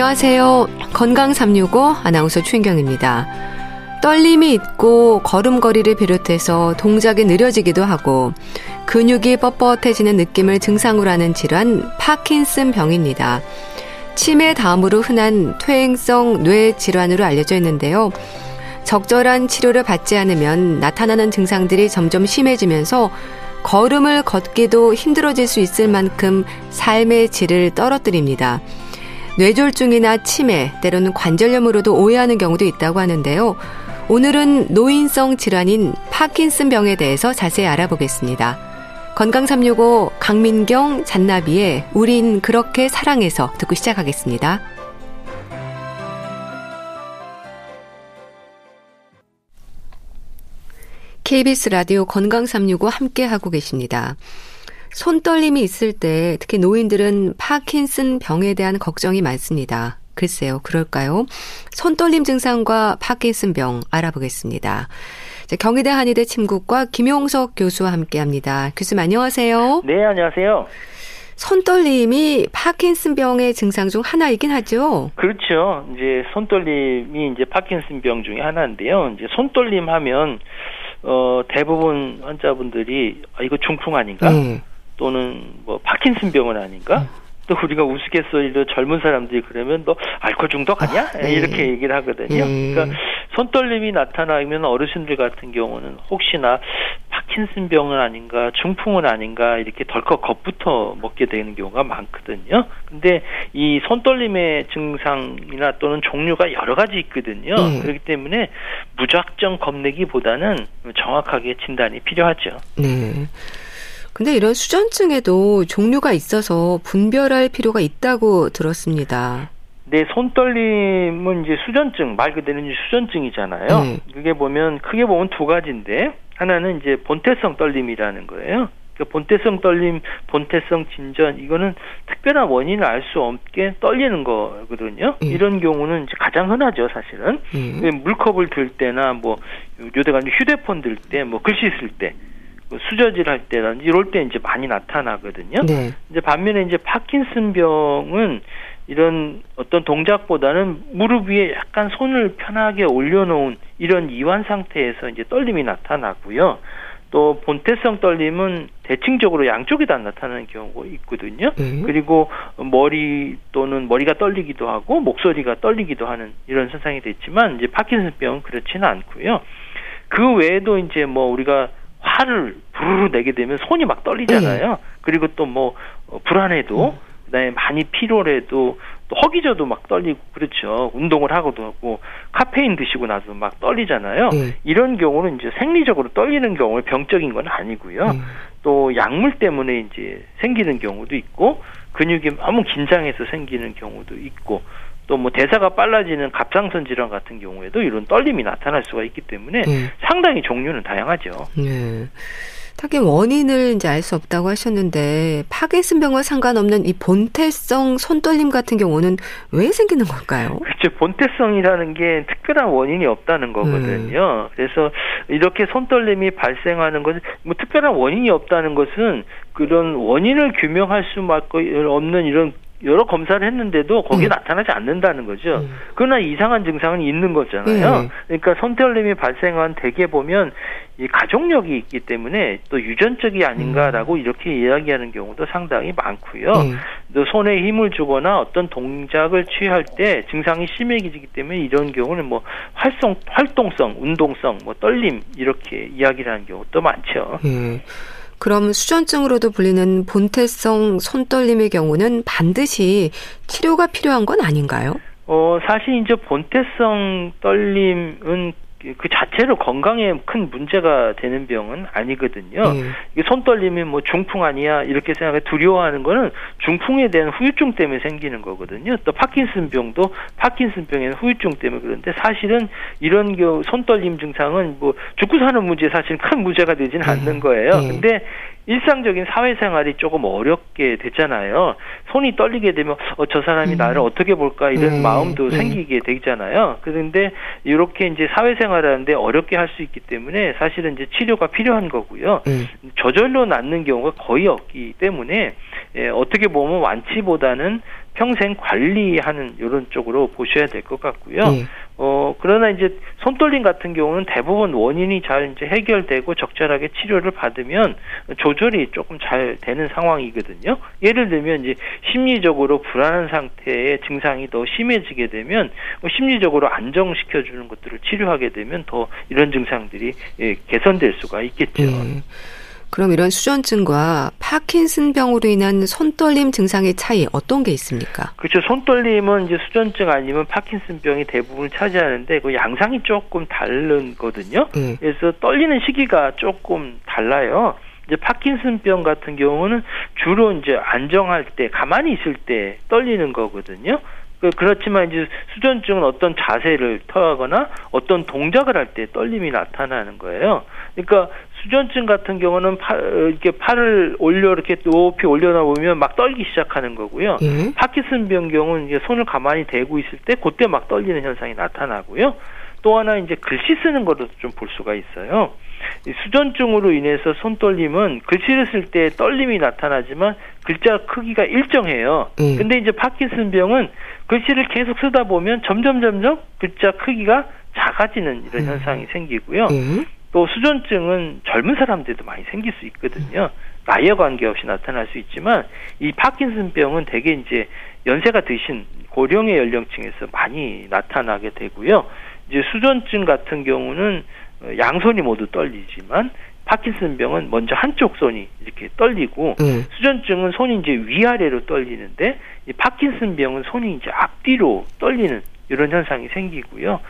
안녕하세요. 건강 365 아나운서 최인경입니다. 떨림이 있고 걸음걸이를 비롯해서 동작이 느려지기도 하고 근육이 뻣뻣해지는 느낌을 증상으로 하는 질환 파킨슨 병입니다. 치매 다음으로 흔한 퇴행성 뇌 질환으로 알려져 있는데요. 적절한 치료를 받지 않으면 나타나는 증상들이 점점 심해지면서 걸음을 걷기도 힘들어질 수 있을 만큼 삶의 질을 떨어뜨립니다. 뇌졸중이나 치매, 때로는 관절염으로도 오해하는 경우도 있다고 하는데요. 오늘은 노인성 질환인 파킨슨 병에 대해서 자세히 알아보겠습니다. 건강 365 강민경 잔나비의 우린 그렇게 사랑해서 듣고 시작하겠습니다. KBS 라디오 건강 365 함께 하고 계십니다. 손떨림이 있을 때 특히 노인들은 파킨슨 병에 대한 걱정이 많습니다. 글쎄요, 그럴까요? 손떨림 증상과 파킨슨 병 알아보겠습니다. 경희대 한의대 침구과 김용석 교수와 함께 합니다. 교수님 안녕하세요. 네, 안녕하세요. 손떨림이 파킨슨병의 증상 중 하나이긴 하죠. 그렇죠. 이제 손떨림이 이제 파킨슨병 중에 하나인데요. 이제 손떨림 하면 어 대부분 환자분들이 아 이거 중풍 아닌가? 네. 또는 뭐 파킨슨 병은 아닌가? 음. 또 우리가 우스갯소리로 젊은 사람들이 그러면 너 알코올 중독 아니야? 아, 네. 이렇게 얘기를 하거든요. 네. 그러니까 손떨림이 나타나면 어르신들 같은 경우는 혹시나 파킨슨 병은 아닌가, 중풍은 아닌가 이렇게 덜컥 겁부터 먹게 되는 경우가 많거든요. 근데 이 손떨림의 증상이나 또는 종류가 여러 가지 있거든요. 네. 그렇기 때문에 무작정 겁내기보다는 정확하게 진단이 필요하죠. 네. 근데 이런 수전증에도 종류가 있어서 분별할 필요가 있다고 들었습니다. 네, 손떨림은 이제 수전증, 말 그대로 수전증이잖아요. 네. 그게 보면, 크게 보면 두 가지인데, 하나는 이제 본태성 떨림이라는 거예요. 그 본태성 떨림, 본태성 진전, 이거는 특별한 원인을 알 수 없게 떨리는 거거든요. 네. 이런 경우는 이제 가장 흔하죠, 사실은. 네. 물컵을 들 때나 뭐, 요대가 휴대폰 들 때, 뭐 글씨 쓸 때, 그 수저질 할 때라든지 이럴 때 이제 많이 나타나거든요. 네. 이제 반면에 이제 파킨슨병은 이런 어떤 동작보다는 무릎 위에 약간 손을 편하게 올려놓은 이런 이완 상태에서 이제 떨림이 나타나고요. 또 본태성 떨림은 대칭적으로 양쪽에 다 나타나는 경우가 있거든요. 네. 그리고 머리 또는 머리가 떨리기도 하고 목소리가 떨리기도 하는 이런 현상이 됐지만 이제 파킨슨병은 그렇지는 않고요. 그 외에도 이제 뭐 우리가 화를 부르르 내게 되면 손이 막 떨리잖아요. 네. 그리고 또뭐 어, 불안해도 음. 그다음에 많이 피로해도 또 허기져도 막 떨리고 그렇죠. 운동을 하고도 하고 카페인 드시고 나서 막 떨리잖아요. 네. 이런 경우는 이제 생리적으로 떨리는 경우는 병적인 건 아니고요. 네. 또 약물 때문에 이제 생기는 경우도 있고 근육이 너무 긴장해서 생기는 경우도 있고 또 뭐 대사가 빨라지는 갑상선 질환 같은 경우에도 이런 떨림이 나타날 수가 있기 때문에 네. 상당히 종류는 다양하죠. 네. 특히 원인을 이제 알 수 없다고 하셨는데 파킨슨병과 상관없는 이 본태성 손떨림 같은 경우는 왜 생기는 걸까요? 그렇죠. 본태성이라는 게 특별한 원인이 없다는 거거든요. 음. 그래서 이렇게 손떨림이 발생하는 것은 뭐 특별한 원인이 없다는 것은 그런 원인을 규명할 수밖에 없는 이런 여러 검사를 했는데도 거기에 음. 나타나지 않는다는 거죠. 음. 그러나 이상한 증상은 있는 거잖아요. 음. 그러니까 손털림이 발생한 대개 보면 이 가족력이 있기 때문에 또 유전적이 아닌가라고 음. 이렇게 이야기하는 경우도 상당히 많고요. 음. 또 손에 힘을 주거나 어떤 동작을 취할 때 증상이 심해지기 때문에 이런 경우는 뭐 활성 활동성, 운동성, 뭐 떨림 이렇게 이야기를 하는 경우도 많죠. 음. 그럼 수전증으로도 불리는 본태성 손떨림의 경우는 반드시 치료가 필요한 건 아닌가요? 어, 사실 이제 본태성 떨림은 그 자체로 건강에 큰 문제가 되는 병은 아니거든요. 음. 이게 손 떨림이 뭐 중풍 아니야 이렇게 생각해 두려워하는 거는 중풍에 대한 후유증 때문에 생기는 거거든요. 또 파킨슨 병도 파킨슨 병에는 후유증 때문에 그런데 사실은 이런 경우 손 떨림 증상은 뭐 죽고 사는 문제 사실 큰 문제가 되지는 음. 않는 거예요. 음. 근데 일상적인 사회생활이 조금 어렵게 됐잖아요. 손이 떨리게 되면 어, 저 사람이 음. 나를 어떻게 볼까 이런 음. 마음도 음. 생기게 되잖아요. 그런데 이렇게 이제 사회생활하는데 어렵게 할 수 있기 때문에 사실은 이제 치료가 필요한 거고요. 음. 저절로 낫는 경우가 거의 없기 때문에 예, 어떻게 보면 완치보다는 평생 관리하는 이런 쪽으로 보셔야 될 것 같고요. 네. 어 그러나 이제 손떨림 같은 경우는 대부분 원인이 잘 이제 해결되고 적절하게 치료를 받으면 조절이 조금 잘 되는 상황이거든요. 예를 들면 이제 심리적으로 불안한 상태의 증상이 더 심해지게 되면 뭐 심리적으로 안정시켜 주는 것들을 치료하게 되면 더 이런 증상들이 예, 개선될 수가 있겠죠. 네. 그럼 이런 수전증과 파킨슨병으로 인한 손떨림 증상의 차이 어떤 게 있습니까? 그렇죠. 손떨림은 이제 수전증 아니면 파킨슨병이 대부분 차지하는데 그 양상이 조금 다른거든요. 네. 그래서 떨리는 시기가 조금 달라요. 이제 파킨슨병 같은 경우는 주로 이제 안정할 때 가만히 있을 때 떨리는 거거든요. 그 그렇지만 이제 수전증은 어떤 자세를 터하거나 어떤 동작을 할 때 떨림이 나타나는 거예요. 그러니까 수전증 같은 경우는 팔, 이렇게 팔을 올려 이렇게 높이 올려놔 보면 막 떨기 시작하는 거고요. 예? 파키슨병 경우는 이제 손을 가만히 대고 있을 때 그때 막 떨리는 현상이 나타나고요. 또 하나 이제 글씨 쓰는 거도 좀 볼 수가 있어요. 수전증으로 인해서 손떨림은 글씨를 쓸 때 떨림이 나타나지만 글자 크기가 일정해요. 음. 근데 이제 파킨슨병은 글씨를 계속 쓰다 보면 점점 점점 글자 크기가 작아지는 이런 음. 현상이 생기고요. 음. 또 수전증은 젊은 사람들도 많이 생길 수 있거든요. 나이와 관계없이 나타날 수 있지만 이 파킨슨병은 대개 이제 연세가 드신 고령의 연령층에서 많이 나타나게 되고요. 이제 수전증 같은 경우는 양손이 모두 떨리지만 파킨슨병은 먼저 한쪽 손이 이렇게 떨리고 음. 수전증은 손이 이제 위아래로 떨리는데 이 파킨슨병은 손이 이제 앞뒤로 떨리는 이런 현상이 생기고요.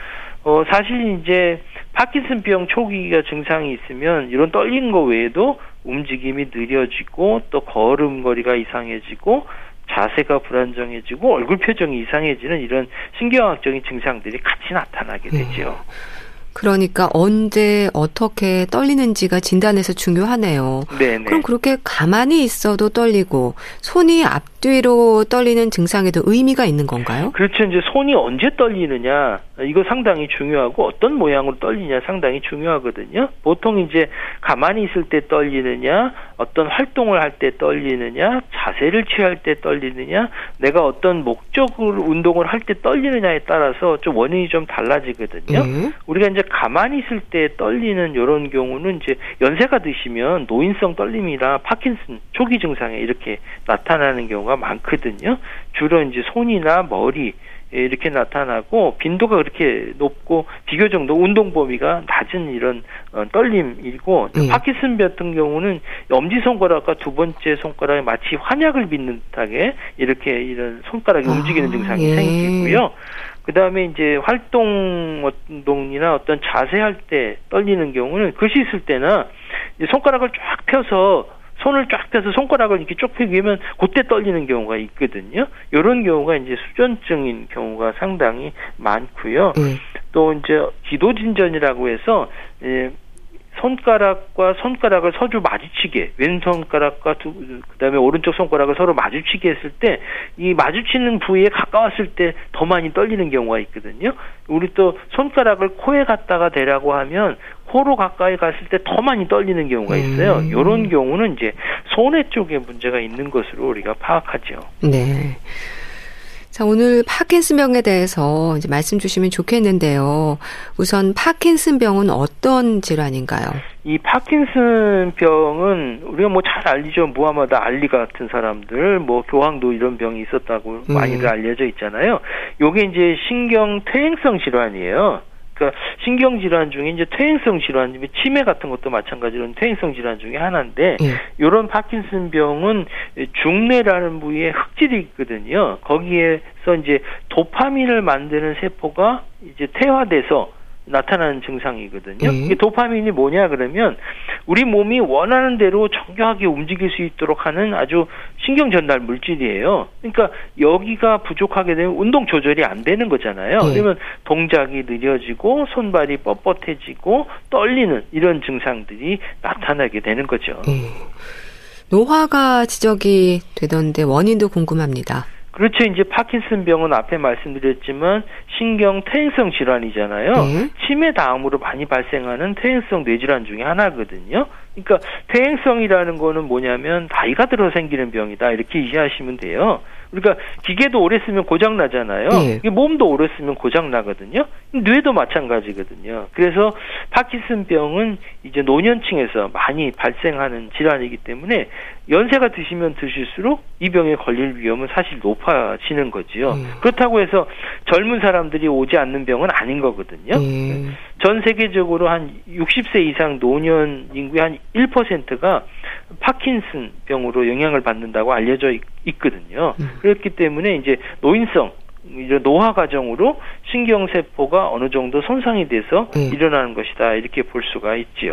어 사실 이제 파킨슨병 초기가 증상이 있으면 이런 떨리는 거 외에도 움직임이 느려지고 또 걸음걸이가 이상해지고 자세가 불안정해지고 얼굴 표정이 이상해지는 이런 신경학적인 증상들이 같이 나타나게 되죠. 음. 그러니까 언제 어떻게 떨리는지가 진단에서 중요하네요. 네 그럼 그렇게 가만히 있어도 떨리고 손이 앞 뒤로 떨리는 증상에도 의미가 있는 건가요? 그렇죠. 이제 손이 언제 떨리느냐 이거 상당히 중요하고 어떤 모양으로 떨리냐 상당히 중요하거든요. 보통 이제 가만히 있을 때 떨리느냐 어떤 활동을 할 때 떨리느냐 자세를 취할 때 떨리느냐 내가 어떤 목적으로 운동을 할 때 떨리느냐에 따라서 좀 원인이 좀 달라지거든요. 음. 우리가 이제 가만히 있을 때 떨리는 이런 경우는 이제 연세가 드시면 노인성 떨림이나 파킨슨 초기 증상에 이렇게 나타나는 경우가 많거든요. 주로 이제 손이나 머리 이렇게 나타나고 빈도가 그렇게 높고 비교적 운동 범위가 낮은 이런 어, 떨림이고 음. 파키슨 같은 경우는 엄지 손가락과 두 번째 손가락에 마치 환약을 빚는 듯하게 이렇게 이런 손가락이 아, 움직이는 증상이 예. 생기고요. 그 다음에 이제 활동 운동이나 어떤 자세할 때 떨리는 경우는 글씨 쓸 때나 손가락을 쫙 펴서 손을 쫙 펴서 손가락을 이렇게 쭉 펴기면 그때 떨리는 경우가 있거든요. 이런 경우가 이제 수전증인 경우가 상당히 많고요. 음. 또 이제 기도 진전이라고 해서 예, 손가락과 손가락을 서로 마주치게 왼손가락과 두, 그다음에 오른쪽 손가락을 서로 마주치게 했을 때 이 마주치는 부위에 가까웠을 때 더 많이 떨리는 경우가 있거든요. 우리 또 손가락을 코에 갖다가 대라고 하면 코로 가까이 갔을 때 더 많이 떨리는 경우가 있어요. 음. 이런 경우는 이제 손해 쪽에 문제가 있는 것으로 우리가 파악하죠. 네. 자, 오늘 파킨슨병에 대해서 이제 말씀 주시면 좋겠는데요. 우선 파킨슨병은 어떤 질환인가요? 이 파킨슨병은 우리가 뭐 잘 알리죠. 무하마드 알리 같은 사람들, 뭐 교황도 이런 병이 있었다고 음. 많이들 알려져 있잖아요. 요게 이제 신경 퇴행성 질환이에요. 그러니까 신경 질환 중에 이제 퇴행성 질환, 치매 같은 것도 마찬가지로 퇴행성 질환 중에 하나인데, 예. 이런 파킨슨병은 중뇌라는 부위에 흑질이 있거든요. 거기에서 이제 도파민을 만드는 세포가 이제 퇴화돼서 나타나는 증상이거든요. 음. 도파민이 뭐냐 그러면 우리 몸이 원하는 대로 정교하게 움직일 수 있도록 하는 아주 신경 전달 물질이에요. 그러니까 여기가 부족하게 되면 운동 조절이 안 되는 거잖아요. 음. 그러면 동작이 느려지고 손발이 뻣뻣해지고 떨리는 이런 증상들이 나타나게 되는 거죠. 음. 노화가 지적이 되던데 원인도 궁금합니다. 그렇죠. 이제 파킨슨병은 앞에 말씀드렸지만 신경 퇴행성 질환이잖아요. 네. 치매 다음으로 많이 발생하는 퇴행성 뇌질환 중에 하나거든요. 그러니까 퇴행성이라는 거는 뭐냐면 나이가 들어 생기는 병이다 이렇게 이해하시면 돼요. 우리가 기계도 오래 쓰면 고장 나잖아요. 예. 몸도 오래 쓰면 고장 나거든요. 뇌도 마찬가지거든요. 그래서 파킨슨병은 이제 노년층에서 많이 발생하는 질환이기 때문에 연세가 드시면 드실수록 이 병에 걸릴 위험은 사실 높아지는 거지요. 음. 그렇다고 해서 젊은 사람들이 오지 않는 병은 아닌 거거든요. 음. 전 세계적으로 한 60세 이상 노년 인구의 한 1%가 파킨슨 병으로 영향을 받는다고 알려져 있, 거든요 음. 그렇기 때문에 이제 노인성 이제 노화 과정으로 신경 세포가 어느 정도 손상이 돼서 네. 일어나는 것이다 이렇게 볼 수가 있지요.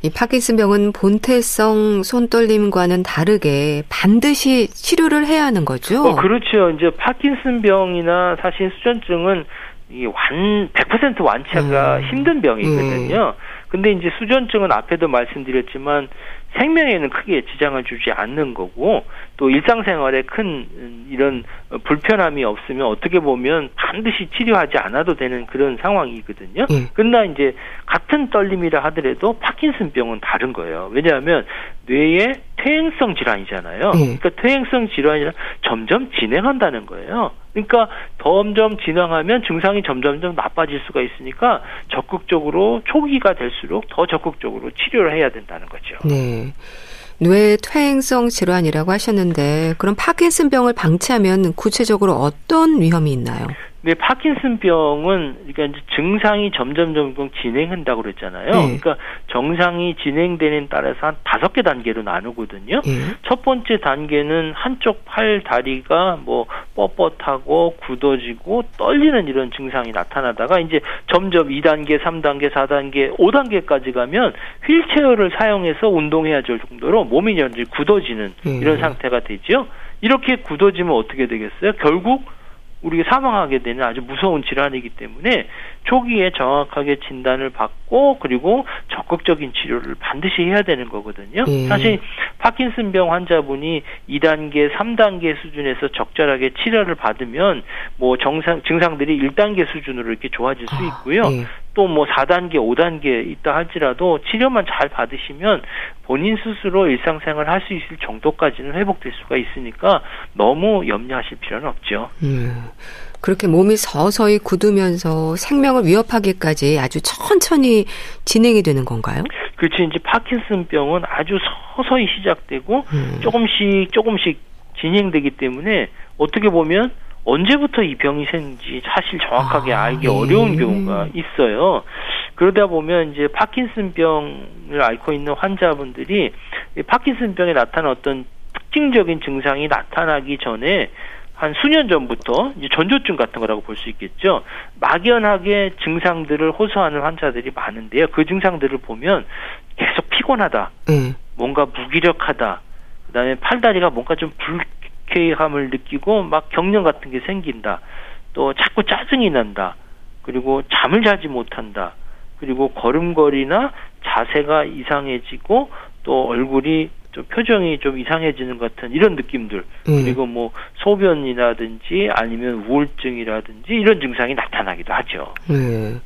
네. 이 파킨슨병은 본태성 손떨림과는 다르게 반드시 치료를 해야 하는 거죠. 어, 그렇죠. 이제 파킨슨병이나 사실 수전증은 이완 100% 완치가 음. 힘든 병이거든요. 음. 근데 이제 수전증은 앞에도 말씀드렸지만 생명에는 크게 지장을 주지 않는 거고 또 일상생활에 큰 이런 불편함이 없으면 어떻게 보면 반드시 치료하지 않아도 되는 그런 상황이거든요. 음. 그러나 이제 같은 떨림이라 하더라도 파킨슨병은 다른 거예요. 왜냐하면 뇌의 퇴행성 질환이잖아요. 음. 그러니까 퇴행성 질환이 점점 진행한다는 거예요. 그러니까 점점 진행하면 증상이 점점점 나빠질 수가 있으니까 적극적으로 초기가 될수록 더 적극적으로 치료를 해야 된다는 거죠. 네. 뇌 퇴행성 질환이라고 하셨는데 그럼 파킨슨병을 방치하면 구체적으로 어떤 위험이 있나요? 네, 파킨슨병은 그러니까 이제 증상이 점점 점점 진행한다고 그랬잖아요. 네. 그러니까 정상이 진행되는 따라서 한 다섯 개 단계로 나누거든요. 네. 첫 번째 단계는 한쪽 팔 다리가 뭐 뻣뻣하고 굳어지고 떨리는 이런 증상이 나타나다가 이제 점점 2단계, 3단계, 4단계, 5단계까지 가면 휠체어를 사용해서 운동해야 될 정도로 몸이 이제 굳어지는 네. 이런 상태가 되죠. 이렇게 굳어지면 어떻게 되겠어요? 결국 우리가 사망하게 되는 아주 무서운 질환이기 때문에 초기에 정확하게 진단을 받고 그리고 적극적인 치료를 반드시 해야 되는 거거든요. 예. 사실 파킨슨병 환자분이 2단계, 3단계 수준에서 적절하게 치료를 받으면 뭐 정상 증상들이 1단계 수준으로 이렇게 좋아질 수 아, 있고요. 아, 예. 또 뭐 4단계, 5단계 있다 할지라도 치료만 잘 받으시면 본인 스스로 일상생활 할 수 있을 정도까지는 회복될 수가 있으니까 너무 염려하실 필요는 없죠. 음. 그렇게 몸이 서서히 굳으면서 생명을 위협하기까지 아주 천천히 진행이 되는 건가요? 그렇지. 이제 파킨슨병은 아주 서서히 시작되고 음. 조금씩 조금씩 진행되기 때문에 어떻게 보면 언제부터 이 병이 생긴지 사실 정확하게 아, 알기 네. 어려운 경우가 있어요. 그러다 보면 이제 파킨슨병을 앓고 있는 환자분들이 파킨슨병에 나타난 어떤 특징적인 증상이 나타나기 전에 한 수년 전부터 이제 전조증 같은 거라고 볼 수 있겠죠. 막연하게 증상들을 호소하는 환자들이 많은데요. 그 증상들을 보면 계속 피곤하다, 음. 뭔가 무기력하다, 그다음에 팔다리가 뭔가 좀 불, 불쾌함을 느끼고 막 경련 같은 게 생긴다. 또 자꾸 짜증이 난다. 그리고 잠을 자지 못한다. 그리고 걸음걸이나 자세가 이상해지고 또 얼굴이 좀 표정이 좀 이상해지는 것 같은 이런 느낌들 음. 그리고 뭐 소변이라든지 아니면 우울증이라든지 이런 증상이 나타나기도 하죠. 음.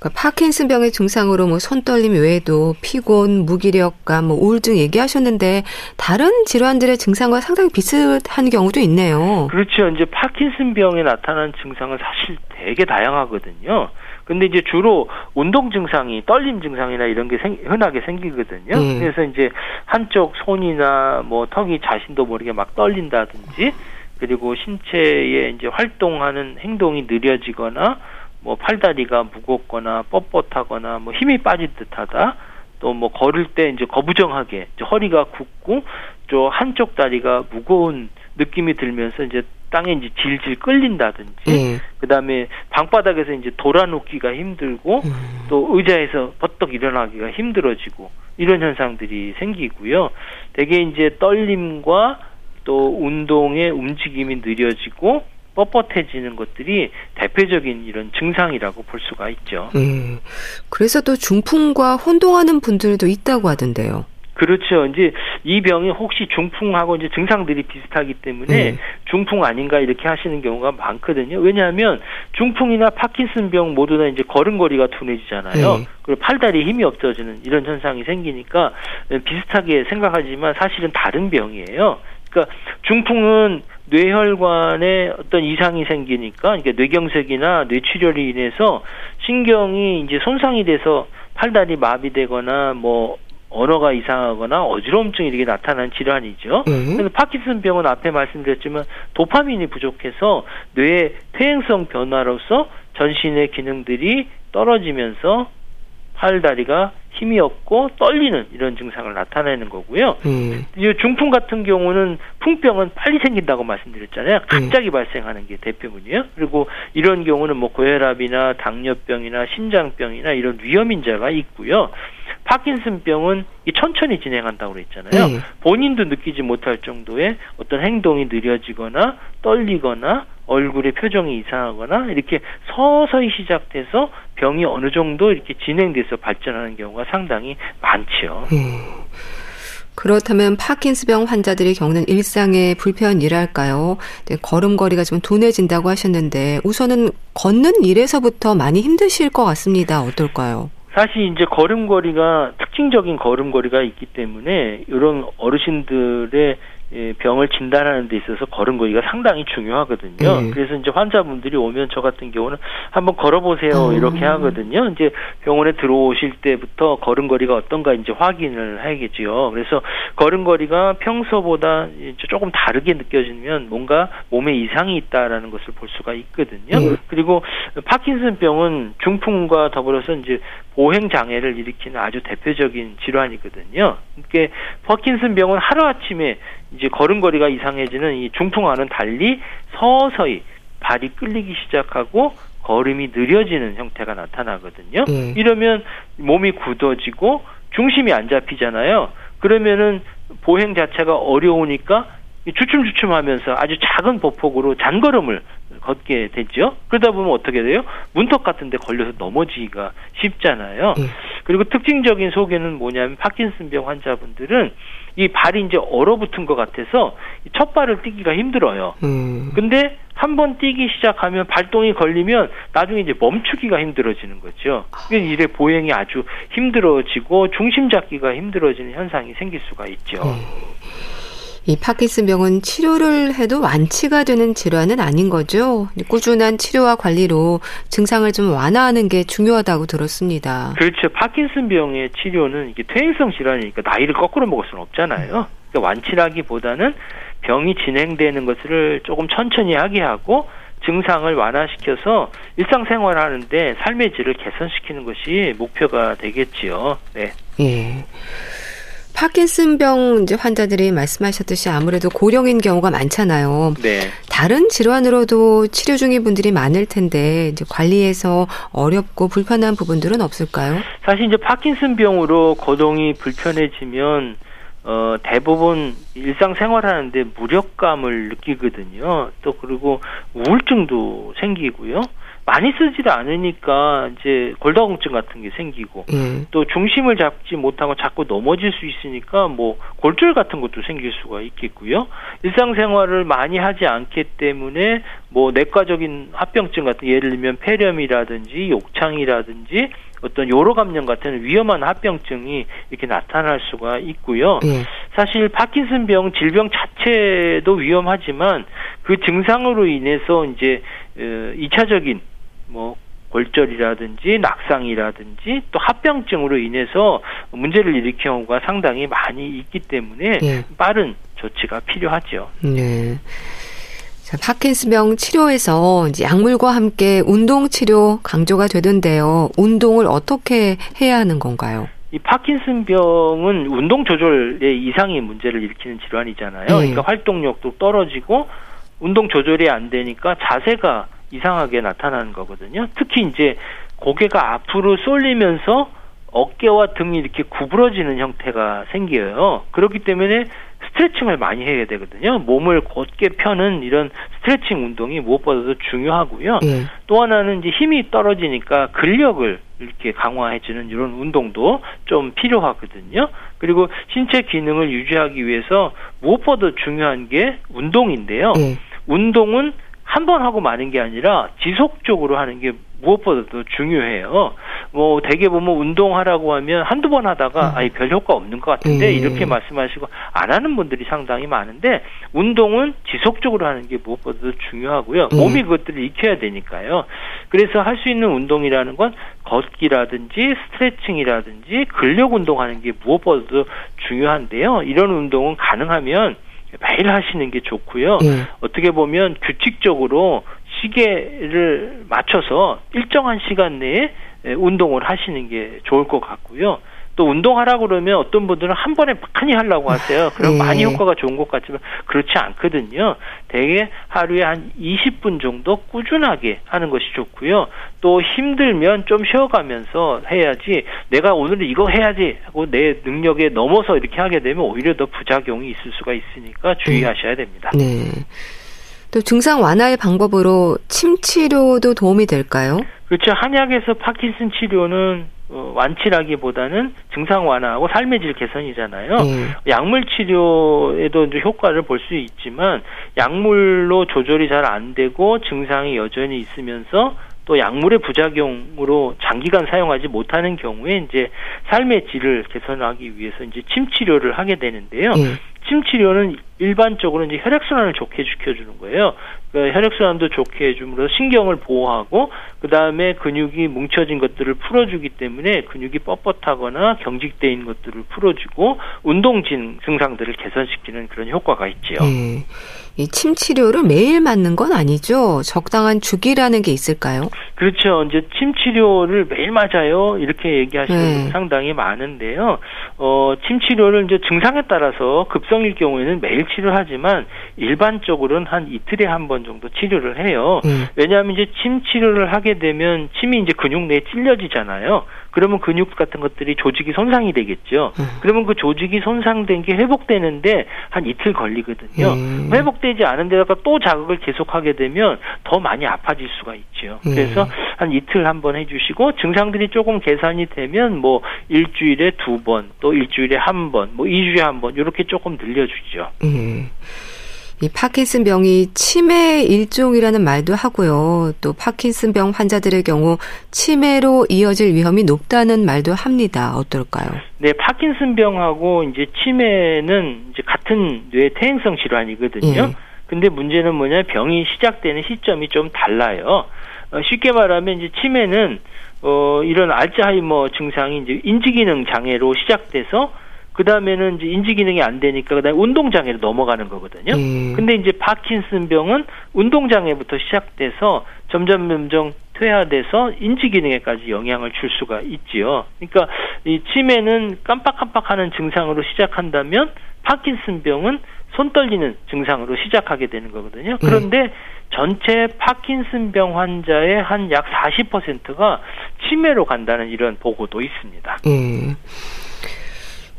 그러니까 파킨슨병의 증상으로 뭐 손떨림 외에도 피곤, 무기력감, 뭐 우울증 얘기하셨는데 다른 질환들의 증상과 상당히 비슷한 경우도 있네요. 그렇죠. 이제 파킨슨병에 나타나는 증상은 사실 되게 다양하거든요. 근데 이제 주로 운동 증상이 떨림 증상이나 이런 게 생, 흔하게 생기거든요. 음. 그래서 이제 한쪽 손이나 뭐 턱이 자신도 모르게 막 떨린다든지 그리고 신체에 이제 활동하는 행동이 느려지거나 뭐 팔다리가 무겁거나 뻣뻣하거나 뭐 힘이 빠진 듯하다. 또 뭐 걸을 때 이제 거부정하게 이제 허리가 굽고 또 한쪽 다리가 무거운 느낌이 들면서 이제 땅에 이제 질질 끌린다든지 음. 그다음에 방바닥에서 이제 돌아눕기가 힘들고 음. 또 의자에서 버떡 일어나기가 힘들어지고 이런 현상들이 생기고요. 대개 이제 떨림과 또 운동의 움직임이 느려지고 뻣뻣해지는 것들이 대표적인 이런 증상이라고 볼 수가 있죠. 음, 그래서 또 중풍과 혼동하는 분들도 있다고 하던데요. 그렇죠. 이제 이 병이 혹시 중풍하고 이제 증상들이 비슷하기 때문에 네. 중풍 아닌가 이렇게 하시는 경우가 많거든요. 왜냐하면 중풍이나 파킨슨병 모두 다 이제 걸음걸이가 둔해지잖아요. 네. 그리고 팔다리 힘이 없어지는 이런 현상이 생기니까 비슷하게 생각하지만 사실은 다른 병이에요. 그러니까 중풍은 뇌혈관에 어떤 이상이 생기니까 이게 뇌경색이나 뇌출혈이 인해서 신경이 이제 손상이 돼서 팔다리 마비되거나 뭐 언어가 이상하거나 어지러움증이 이렇게 나타나는 질환이죠. 음. 그래서 파킨슨병은 앞에 말씀드렸지만 도파민이 부족해서 뇌의 퇴행성 변화로서 전신의 기능들이 떨어지면서 팔다리가 힘이 없고 떨리는 이런 증상을 나타내는 거고요. 음. 중풍 같은 경우는 풍병은 빨리 생긴다고 말씀드렸잖아요. 음. 갑자기 음. 발생하는 게 대표군이에요. 그리고 이런 경우는 뭐 고혈압이나 당뇨병이나 심장병이나 이런 위험 인자가 있고요. 파킨슨병은 천천히 진행한다고 그랬잖아요. 음. 본인도 느끼지 못할 정도의 어떤 행동이 느려지거나 떨리거나 얼굴의 표정이 이상하거나 이렇게 서서히 시작돼서 병이 어느 정도 이렇게 진행돼서 발전하는 경우가 상당히 많지요. 음. 그렇다면 파킨스병 환자들이 겪는 일상의 불편이랄까요? 네, 걸음걸이가 좀 둔해진다고 하셨는데 우선은 걷는 일에서부터 많이 힘드실 것 같습니다. 어떨까요? 사실 이제 걸음걸이가 특징적인 걸음걸이가 있기 때문에 이런 어르신들의 예, 병을 진단하는 데 있어서 걸음걸이가 상당히 중요하거든요. 네. 그래서 이제 환자분들이 오면 저 같은 경우는 한번 걸어보세요 음. 이렇게 하거든요. 이제 병원에 들어오실 때부터 걸음걸이가 어떤가 이제 확인을 해야겠지요. 그래서 걸음걸이가 평소보다 조금 다르게 느껴지면 뭔가 몸에 이상이 있다라는 것을 볼 수가 있거든요. 네. 그리고 파킨슨병은 중풍과 더불어서 이제 보행 장애를 일으키는 아주 대표적인 질환이거든요. 그러니까 파킨슨 병은 하루 아침에 이제 걸음걸이가 이상해지는 이 중풍와는 달리 서서히 발이 끌리기 시작하고 걸음이 느려지는 형태가 나타나거든요. 네. 이러면 몸이 굳어지고 중심이 안 잡히잖아요. 그러면은 보행 자체가 어려우니까 주춤주춤하면서 아주 작은 보폭으로 잔걸음을 걷게 되죠. 그러다 보면 어떻게 돼요? 문턱 같은 데 걸려서 넘어지기가 쉽잖아요. 네. 그리고 특징적인 소개는 뭐냐면 파킨슨병 환자분들은 이 발이 이제 얼어붙은 것 같아서 첫 발을 뛰기가 힘들어요. 음. 근데 한 번 뛰기 시작하면 발동이 걸리면 나중에 이제 멈추기가 힘들어지는 거죠. 그러니까 이래 보행이 아주 힘들어지고 중심 잡기가 힘들어지는 현상이 생길 수가 있죠. 음. 이 파킨슨병은 치료를 해도 완치가 되는 질환은 아닌 거죠. 꾸준한 치료와 관리로 증상을 좀 완화하는 게 중요하다고 들었습니다. 그렇죠. 파킨슨병의 치료는 이게 퇴행성 질환이니까 나이를 거꾸로 먹을 수는 없잖아요. 그러니까 완치라기보다는 병이 진행되는 것을 조금 천천히 하게 하고 증상을 완화시켜서 일상생활 하는데 삶의 질을 개선시키는 것이 목표가 되겠지요. 네. 예. 파킨슨병 이제 환자들이 말씀하셨듯이 아무래도 고령인 경우가 많잖아요. 네. 다른 질환으로도 치료 중인 분들이 많을 텐데 이제 관리에서 어렵고 불편한 부분들은 없을까요? 사실 이제 파킨슨병으로 거동이 불편해지면 어, 대부분 일상생활 하는데 무력감을 느끼거든요. 또 그리고 우울증도 생기고요. 많이 쓰지를 않으니까 이제 골다공증 같은 게 생기고 음. 또 중심을 잡지 못하고 자꾸 넘어질 수 있으니까 뭐 골절 같은 것도 생길 수가 있겠고요. 일상생활을 많이 하지 않기 때문에 뭐 내과적인 합병증 같은 예를 들면 폐렴이라든지 욕창이라든지 어떤 요로 감염 같은 위험한 합병증이 이렇게 나타날 수가 있고요. 예. 사실 파킨슨병 질병 자체도 위험하지만 그 증상으로 인해서 이제 어, 2차적인 뭐 골절이라든지 낙상이라든지 또 합병증으로 인해서 문제를 일으키는 경우가 상당히 많이 있기 때문에 예. 빠른 조치가 필요하죠. 네. 자, 파킨스병 치료에서 이제 약물과 함께 운동 치료 강조가 되던데요. 운동을 어떻게 해야 하는 건가요? 이 파킨슨병은 운동 조절의 이상의 문제를 일으키는 질환이잖아요. 네. 그러니까 활동력도 떨어지고 운동 조절이 안 되니까 자세가 이상하게 나타나는 거거든요. 특히 이제 고개가 앞으로 쏠리면서 어깨와 등이 이렇게 구부러지는 형태가 생겨요. 그렇기 때문에 스트레칭을 많이 해야 되거든요. 몸을 곧게 펴는 이런 스트레칭 운동이 무엇보다도 중요하고요. 예. 또 하나는 이제 힘이 떨어지니까 근력을 이렇게 강화해주는 이런 운동도 좀 필요하거든요. 그리고 신체 기능을 유지하기 위해서 무엇보다 중요한 게 운동인데요. 예. 운동은 한 번 하고 마는 게 아니라 지속적으로 하는 게 무엇보다도 중요해요. 뭐 대개 보면 운동하라고 하면 한두 번 하다가 음. 아니 별 효과 없는 것 같은데 음. 이렇게 말씀하시고 안 하는 분들이 상당히 많은데 운동은 지속적으로 하는 게 무엇보다도 중요하고요. 음. 몸이 그것들을 익혀야 되니까요. 그래서 할 수 있는 운동이라는 건 걷기라든지 스트레칭이라든지 근력 운동하는 게 무엇보다도 중요한데요. 이런 운동은 가능하면 매일 하시는 게 좋고요. 예. 어떻게 보면 규칙적으로 시계를 맞춰서 일정한 시간 내에 운동을 하시는 게 좋을 것 같고요. 또 운동하라고 그러면 어떤 분들은 한 번에 많이 하려고 하세요. 그럼 네. 많이 효과가 좋은 것 같지만 그렇지 않거든요. 대개 하루에 한 20분 정도 꾸준하게 하는 것이 좋고요. 또 힘들면 좀 쉬어가면서 해야지 내가 오늘 이거 해야지 하고 내 능력에 넘어서 이렇게 하게 되면 오히려 더 부작용이 있을 수가 있으니까 주의하셔야 됩니다. 네. 또 증상 완화의 방법으로 침 치료도 도움이 될까요? 그렇죠. 한약에서 파킨슨 치료는 어, 완치라기보다는 증상 완화하고 삶의 질 개선이잖아요. 음. 약물 치료에도 이제 효과를 볼 수 있지만 약물로 조절이 잘 안 되고 증상이 여전히 있으면서 또 약물의 부작용으로 장기간 사용하지 못하는 경우에 이제 삶의 질을 개선하기 위해서 이제 침 치료를 하게 되는데요. 음. 침 치료는 일반적으로 이제 혈액순환을 좋게 지켜주는 거예요. 그러니까 혈액순환도 좋게 해줌으로 신경을 보호하고 그 다음에 근육이 뭉쳐진 것들을 풀어주기 때문에 근육이 뻣뻣하거나 경직돼 있는 것들을 풀어주고 운동 증상들을 개선시키는 그런 효과가 있지요. 네. 이침 치료를 매일 맞는 건 아니죠. 적당한 주기라는 게 있을까요? 그렇죠. 이제 침 치료를 매일 맞아요. 이렇게 얘기하시는 네. 분 상당히 많은데요. 어, 침 치료를 이제 증상에 따라서 급 성일 경우에는 매일 치료하지만 일반적으로는 한 이틀에 한 번 정도 치료를 해요. 네. 왜냐하면 이제 침 치료를 하게 되면 침이 이제 근육 내에 찔려지잖아요. 그러면 근육 같은 것들이 조직이 손상이 되겠죠. 음. 그러면 그 조직이 손상된 게 회복되는데 한 이틀 걸리거든요. 음. 회복되지 않은 데다가 또 자극을 계속하게 되면 더 많이 아파질 수가 있죠. 음. 그래서 한 이틀 한 번 해주시고 증상들이 조금 개선이 되면 뭐 일주일에 두 번, 또 일주일에 한 번, 뭐 이주에 한 번 이렇게 조금 늘려주죠. 음. 이 파킨슨 병이 치매 일종이라는 말도 하고요. 또 파킨슨 병 환자들의 경우 치매로 이어질 위험이 높다는 말도 합니다. 어떨까요? 네, 파킨슨 병하고 이제 치매는 이제 같은 뇌 퇴행성 질환이거든요. 예. 근데 문제는 뭐냐 병이 시작되는 시점이 좀 달라요. 어, 쉽게 말하면 이제 치매는 어 이런 알츠하이머 증상이 이제 인지 기능 장애로 시작돼서 그 다음에는 이제 인지 기능이 안 되니까 그다음에 운동 장애로 넘어가는 거거든요. 음. 근데 이제 파킨슨 병은 운동 장애부터 시작돼서 점점 점점 퇴화돼서 인지 기능에까지 영향을 줄 수가 있지요. 그러니까 이 치매는 깜빡깜빡하는 증상으로 시작한다면 파킨슨 병은 손 떨리는 증상으로 시작하게 되는 거거든요. 그런데 음. 전체 파킨슨병 환자의 한 약 40%가 치매로 간다는 이런 보고도 있습니다. 음.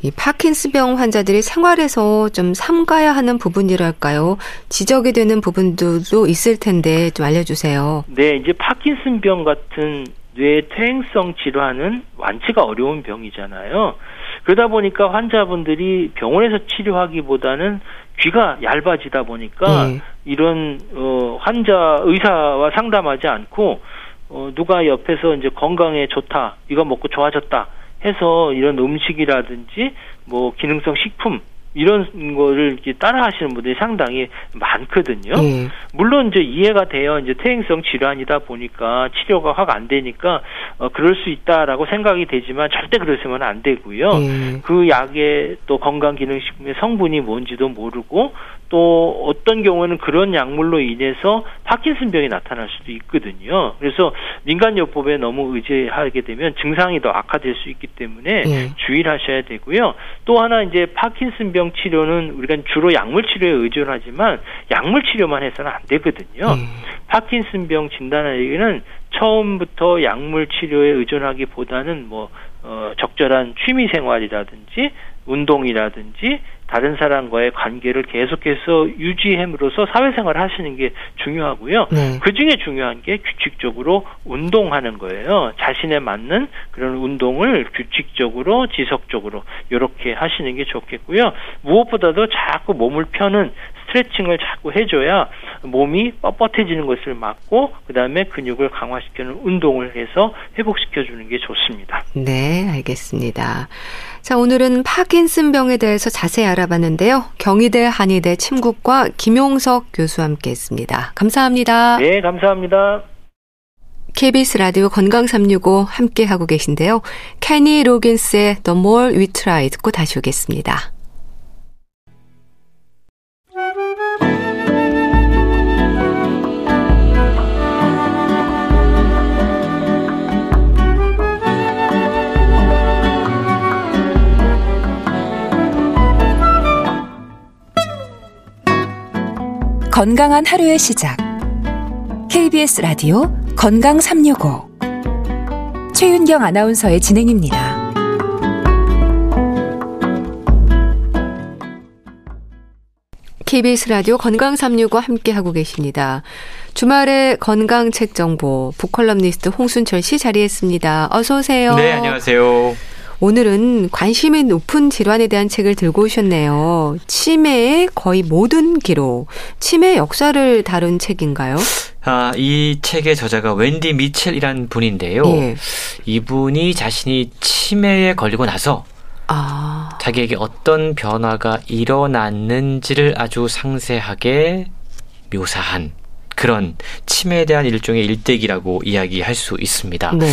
이 파킨스병 환자들이 생활에서 좀 삼가야 하는 부분이랄까요? 지적이 되는 부분들도 있을 텐데 좀 알려주세요. 네, 이제 파킨슨병 같은 뇌 퇴행성 질환은 완치가 어려운 병이잖아요. 그러다 보니까 환자분들이 병원에서 치료하기보다는 귀가 얇아지다 보니까 네. 이런 어 환자 의사와 상담하지 않고 어 누가 옆에서 이제 건강에 좋다 이거 먹고 좋아졌다 해서 이런 음식이라든지 뭐 기능성 식품 이런 거를 이렇게 따라 하시는 분들이 상당히 많거든요. 네. 물론 이제 이해가 돼요. 이제 퇴행성 질환이다 보니까 치료가 확 안 되니까 어 그럴 수 있다라고 생각이 되지만 절대 그러시면 안 되고요. 네. 그 약의 또 건강 기능 식품의 성분이 뭔지도 모르고 또 어떤 경우에는 그런 약물로 인해서 파킨슨병이 나타날 수도 있거든요. 그래서 민간요법에 너무 의지하게 되면 증상이 더 악화될 수 있기 때문에 네. 주의를 하셔야 되고요. 또 하나 이제 파킨슨병 치료는 우리가 주로 약물 치료에 의존하지만 약물 치료만 해서는 안 되거든요. 네. 파킨슨병 진단하기는 처음부터 약물 치료에 의존하기보다는 뭐 어, 적절한 취미 생활이라든지 운동이라든지 다른 사람과의 관계를 계속해서 유지함으로써 사회생활을 하시는 게 중요하고요. 네. 그 중에 중요한 게 규칙적으로 운동하는 거예요. 자신에 맞는 그런 운동을 규칙적으로 지속적으로 이렇게 하시는 게 좋겠고요. 무엇보다도 자꾸 몸을 펴는 스트레칭을 자꾸 해줘야 몸이 뻣뻣해지는 것을 막고 그 다음에 근육을 강화시키는 운동을 해서 회복시켜주는 게 좋습니다. 네, 알겠습니다. 자, 오늘은 파킨슨병에 대해서 자세히 알아봤는데요. 경희대 한의대 침국과 김용석 교수와 함께했습니다. 감사합니다. 네, 감사합니다. KBS 라디오 건강 365 함께 하고 계신데요. 캐니 로긴스의 The More We Try 듣고 다시 오겠습니다. 건강한 하루의 시작. KBS 라디오 건강 365. 최윤경 아나운서의 진행입니다. KBS 라디오 건강 365 함께 하고 계십니다. 주말에 건강 책 정보 북컬럼니스트 홍순철 씨 자리했습니다. 어서 오세요. 네, 안녕하세요. 오늘은 관심이 높은 질환에 대한 책을 들고 오셨네요. 치매의 거의 모든 기록, 치매 역사를 다룬 책인가요? 아, 이 책의 저자가 웬디 미첼이란 분인데요. 예. 이분이 자신이 치매에 걸리고 나서 아. 자기에게 어떤 변화가 일어났는지를 아주 상세하게 묘사한 그런 치매에 대한 일종의 일대기라고 이야기할 수 있습니다. 네.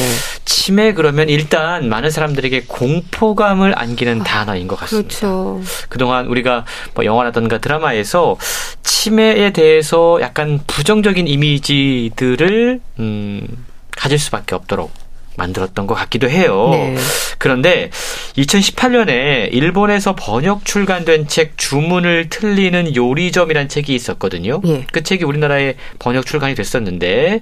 치매 그러면 일단 많은 사람들에게 공포감을 안기는 아, 단어인 것 같습니다. 그렇죠. 그동안 우리가 뭐 영화라든가 드라마에서 치매에 대해서 약간 부정적인 이미지들을 음, 가질 수밖에 없도록 만들었던 것 같기도 해요. 네. 그런데 2018년에 일본에서 번역 출간된 책 주문을 틀리는 요리점이란 책이 있었거든요. 네. 그 책이 우리나라에 번역 출간이 됐었는데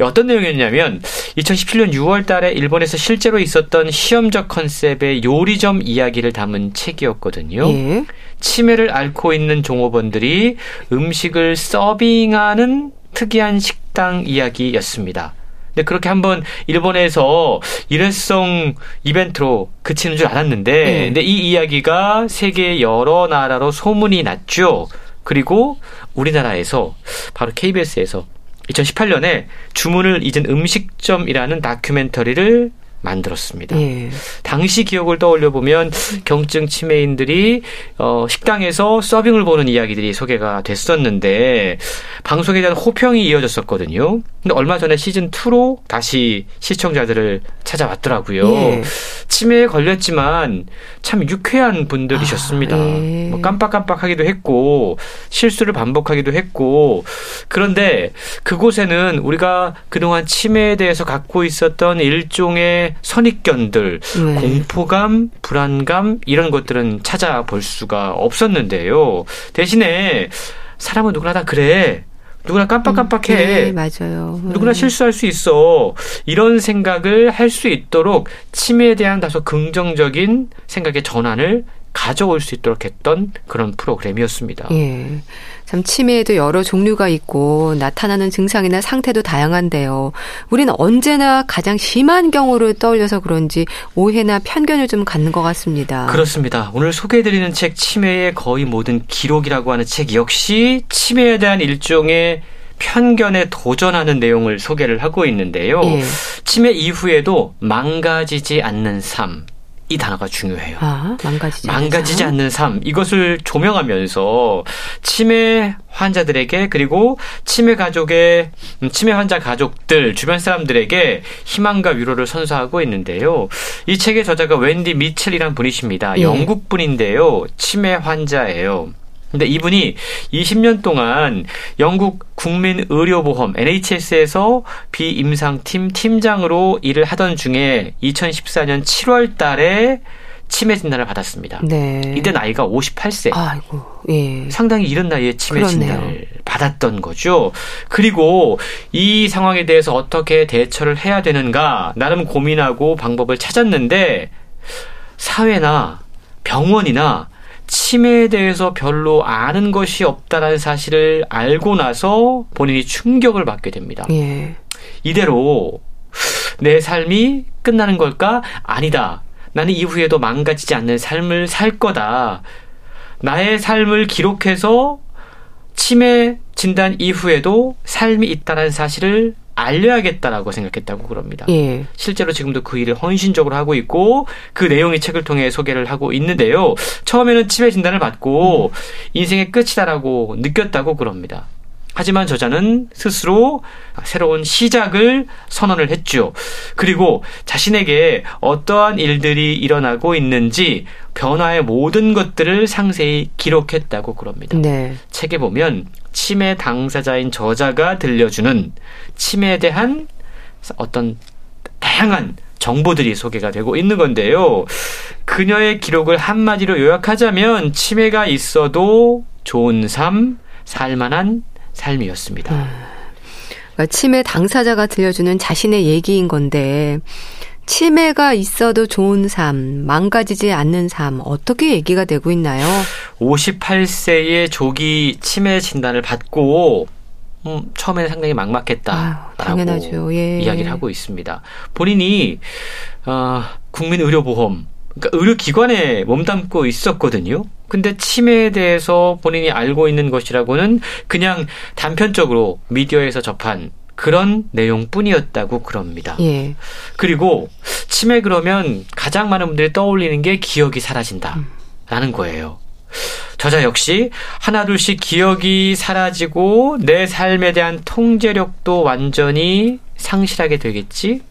어떤 내용이었냐면 2017년 6월 달에 일본에서 실제로 있었던 시험적 컨셉의 요리점 이야기를 담은 책이었거든요. 네. 치매를 앓고 있는 종업원들이 음식을 서빙하는 특이한 식당 이야기였습니다. 근데 그렇게 한번 일본에서 일회성 이벤트로 그치는 줄 알았는데, 네. 근데 이 이야기가 세계 여러 나라로 소문이 났죠. 그리고 우리나라에서 바로 KBS에서 2018년에 주문을 잊은 음식점이라는 다큐멘터리를 만들었습니다. 예. 당시 기억을 떠올려 보면 경증 치매인들이 어, 식당에서 서빙을 보는 이야기들이 소개가 됐었는데 방송에 대한 호평이 이어졌었거든요. 근데 얼마 전에 시즌 2로 다시 시청자들을 찾아왔더라고요. 예. 치매에 걸렸지만 참 유쾌한 분들이셨습니다. 아, 예. 뭐 깜빡깜빡하기도 했고 실수를 반복하기도 했고 그런데 그곳에는 우리가 그동안 치매에 대해서 갖고 있었던 일종의 선입견들, 네. 공포감, 불안감 이런 것들은 찾아볼 수가 없었는데요. 대신에 사람은 누구나 다 그래. 누구나 깜빡깜빡해. 음, 네, 맞아요. 누구나 음. 실수할 수 있어. 이런 생각을 할 수 있도록 치매에 대한 다소 긍정적인 생각의 전환을 가져올 수 있도록 했던 그런 프로그램이었습니다. 예. 참 치매에도 여러 종류가 있고 나타나는 증상이나 상태도 다양한데요. 우리는 언제나 가장 심한 경우를 떠올려서 그런지 오해나 편견을 좀 갖는 것 같습니다. 그렇습니다. 오늘 소개해드리는 책 치매의 거의 모든 기록이라고 하는 책 역시 치매에 대한 일종의 편견에 도전하는 내용을 소개를 하고 있는데요. 예. 치매 이후에도 망가지지 않는 삶. 이 단어가 중요해요. 아, 망가지지, 망가지지 않는 삶. 이것을 조명하면서 치매 환자들에게 그리고 치매 가족의 음, 치매 환자 가족들 주변 사람들에게 희망과 위로를 선사하고 있는데요. 이 책의 저자가 웬디 미첼이란 분이십니다. 예. 영국 분인데요. 치매 환자예요. 근데 이분이 20년 동안 영국 국민의료보험 NHS에서 비임상팀 팀장으로 일을 하던 중에 2014년 7월 달에 치매 진단을 받았습니다. 네. 이때 나이가 58세. 아이고, 예. 상당히 이른 나이에 치매 그렇네요. 진단을 받았던 거죠. 그리고 이 상황에 대해서 어떻게 대처를 해야 되는가 나름 고민하고 방법을 찾았는데 사회나 병원이나 치매에 대해서 별로 아는 것이 없다라는 사실을 알고 나서 본인이 충격을 받게 됩니다. 예. 이대로 내 삶이 끝나는 걸까? 아니다. 나는 이후에도 망가지지 않는 삶을 살 거다. 나의 삶을 기록해서 치매 진단 이후에도 삶이 있다는 사실을 알려야겠다라고 생각했다고 그럽니다. 예. 실제로 지금도 그 일을 헌신적으로 하고 있고 그 내용이 책을 통해 소개를 하고 있는데요. 처음에는 치매 진단을 받고 음. 인생의 끝이다라고 느꼈다고 그럽니다. 하지만 저자는 스스로 새로운 시작을 선언을 했죠. 그리고 자신에게 어떠한 일들이 일어나고 있는지 변화의 모든 것들을 상세히 기록했다고 그럽니다. 네. 책에 보면 치매 당사자인 저자가 들려주는 치매에 대한 어떤 다양한 정보들이 소개가 되고 있는 건데요. 그녀의 기록을 한마디로 요약하자면 치매가 있어도 좋은 삶, 살만한 삶이었습니다. 음. 그러니까 치매 당사자가 들려주는 자신의 얘기인 건데 치매가 있어도 좋은 삶, 망가지지 않는 삶, 어떻게 얘기가 되고 있나요? 58세의 조기 치매 진단을 받고, 음, 처음에는 상당히 막막했다. 당연하죠. 예. 이야기를 하고 있습니다. 본인이, 어, 국민의료보험, 그러니까 의료기관에 몸담고 있었거든요. 근데 치매에 대해서 본인이 알고 있는 것이라고는 그냥 단편적으로 미디어에서 접한 그런 내용뿐이었다고 그럽니다. 예. 그리고 치매 그러면 가장 많은 분들이 떠올리는 게 기억이 사라진다. 라는 거예요. 저자 역시 하나둘씩 기억이 사라지고 내 삶에 대한 통제력도 완전히 상실하게 되겠지?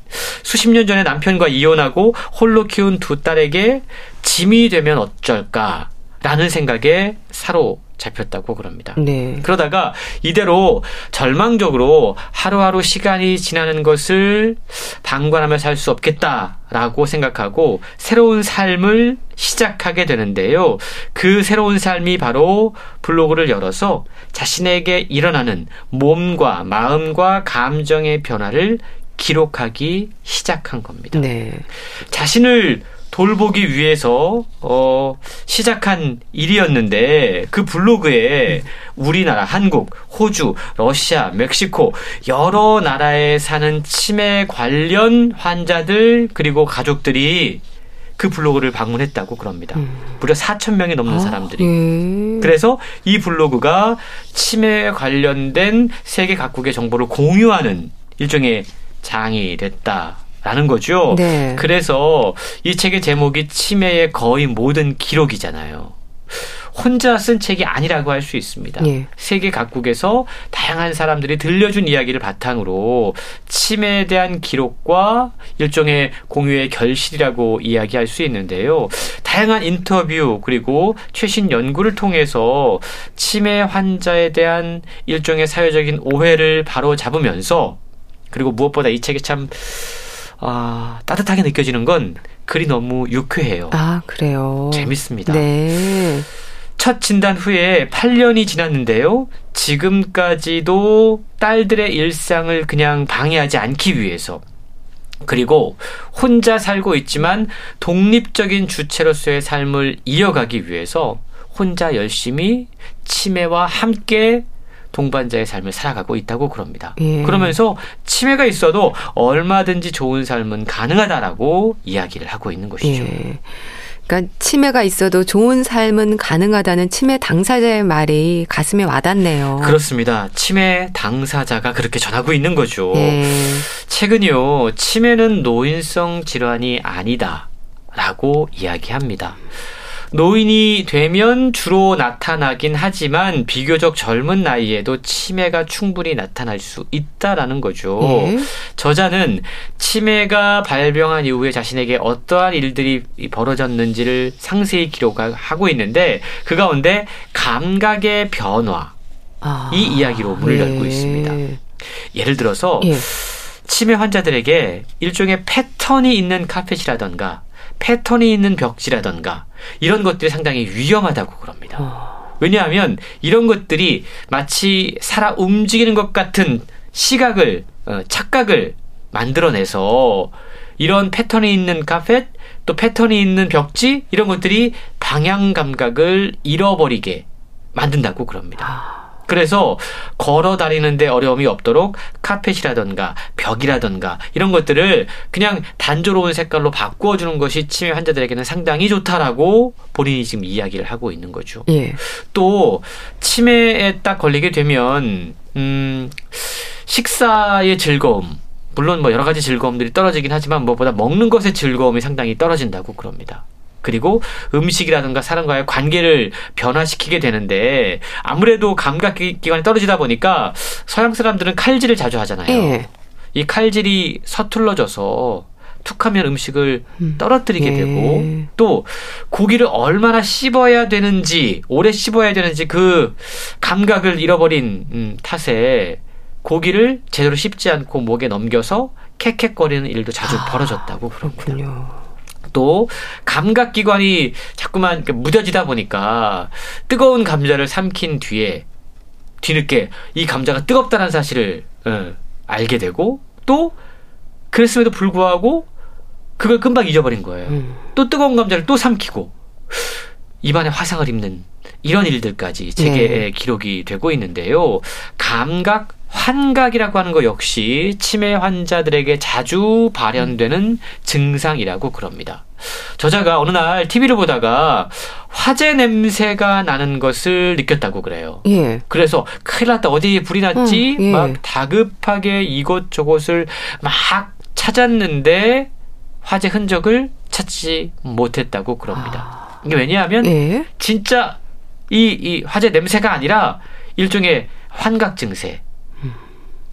수십 년 전에 남편과 이혼하고 홀로 키운 두 딸에게 짐이 되면 어쩔까? 라는 생각에 사로 잡혔다고 그럽니다. 네. 그러다가 이대로 절망적으로 하루하루 시간이 지나는 것을 방관하며 살 수 없겠다라고 생각하고 새로운 삶을 시작하게 되는데요. 그 새로운 삶이 바로 블로그를 열어서 자신에게 일어나는 몸과 마음과 감정의 변화를 기록하기 시작한 겁니다. 네. 자신을 돌보기 위해서 어 시작한 일이었는데 그 블로그에 우리나라, 한국, 호주, 러시아, 멕시코 여러 나라에 사는 치매 관련 환자들 그리고 가족들이 그 블로그를 방문했다고 그럽니다. 음. 무려 4천 명이 넘는 아, 사람들이. 예. 그래서 이 블로그가 치매 관련된 세계 각국의 정보를 공유하는 일종의 장이 됐다. 라는 거죠. 네. 그래서 이 책의 제목이 치매의 거의 모든 기록이잖아요. 혼자 쓴 책이 아니라고 할 수 있습니다. 예. 세계 각국에서 다양한 사람들이 들려준 이야기를 바탕으로 치매에 대한 기록과 일종의 공유의 결실이라고 이야기할 수 있는데요. 다양한 인터뷰 그리고 최신 연구를 통해서 치매 환자에 대한 일종의 사회적인 오해를 바로 잡으면서 그리고 무엇보다 이 책이 참 아, 따뜻하게 느껴지는 건 글이 너무 유쾌해요. 아, 그래요. 재밌습니다. 네. 첫 진단 후에 8년이 지났는데요. 지금까지도 딸들의 일상을 그냥 방해하지 않기 위해서 그리고 혼자 살고 있지만 독립적인 주체로서의 삶을 이어가기 위해서 혼자 열심히 치매와 함께 동반자의 삶을 살아가고 있다고 그럽니다. 예. 그러면서 치매가 있어도 얼마든지 좋은 삶은 가능하다라고 이야기를 하고 있는 것이죠. 예. 그러니까 치매가 있어도 좋은 삶은 가능하다는 치매 당사자의 말이 가슴에 와닿네요. 그렇습니다. 치매 당사자가 그렇게 전하고 있는 거죠. 예. 최근요, 치매는 노인성 질환이 아니다 라고 이야기합니다. 노인이 되면 주로 나타나긴 하지만 비교적 젊은 나이에도 치매가 충분히 나타날 수 있다라는 거죠. 예. 저자는 치매가 발병한 이후에 자신에게 어떠한 일들이 벌어졌는지를 상세히 기록하고 있는데 그 가운데 감각의 변화 아. 이 이야기로 문을 예. 열고 있습니다. 예를 들어서 예. 치매 환자들에게 일종의 패턴이 있는 카펫이라던가 패턴이 있는 벽지라던가 이런 것들이 상당히 위험하다고 그럽니다. 어. 왜냐하면 이런 것들이 마치 살아 움직이는 것 같은 시각을 어, 착각을 만들어내서 이런 패턴이 있는 카펫 또 패턴이 있는 벽지 이런 것들이 방향 감각을 잃어버리게 만든다고 그럽니다. 아. 그래서 걸어 다니는데 어려움이 없도록 카펫이라던가 벽이라던가 이런 것들을 그냥 단조로운 색깔로 바꾸어 주는 것이 치매 환자들에게는 상당히 좋다라고 본인이 지금 이야기를 하고 있는 거죠. 예. 또 치매에 딱 걸리게 되면 음 식사의 즐거움 물론 뭐 여러 가지 즐거움들이 떨어지긴 하지만 무엇보다 먹는 것의 즐거움이 상당히 떨어진다고 그럽니다. 그리고 음식이라든가 사람과의 관계를 변화시키게 되는데 아무래도 감각 기관이 떨어지다 보니까 서양 사람들은 칼질을 자주 하잖아요. 예. 이 칼질이 서툴러져서 툭하면 음식을 음. 떨어뜨리게 예. 되고 또 고기를 얼마나 씹어야 되는지 오래 씹어야 되는지 그 감각을 잃어버린 음, 탓에 고기를 제대로 씹지 않고 목에 넘겨서 캑캑거리는 일도 자주 아, 벌어졌다고 그렇군요. 또 감각 기관이 자꾸만 무뎌지다 보니까 뜨거운 감자를 삼킨 뒤에 뒤늦게 이 감자가 뜨겁다는 사실을 어, 알게 되고 또 그랬음에도 불구하고 그걸 금방 잊어버린 거예요. 음. 또 뜨거운 감자를 또 삼키고 입안에 화상을 입는 이런 일들까지 책에 네. 기록이 되고 있는데요. 감각 환각이라고 하는 것 역시 치매 환자들에게 자주 발현되는 증상이라고 그럽니다. 저자가 어느 날 TV를 보다가 화재 냄새가 나는 것을 느꼈다고 그래요. 예. 그래서 큰일 났다. 어디 불이 났지? 음, 예. 막 다급하게 이곳저곳을 막 찾았는데 화재 흔적을 찾지 못했다고 그럽니다. 아. 이게 왜냐하면 예. 진짜 이, 이 화재 냄새가 아니라 일종의 환각 증세,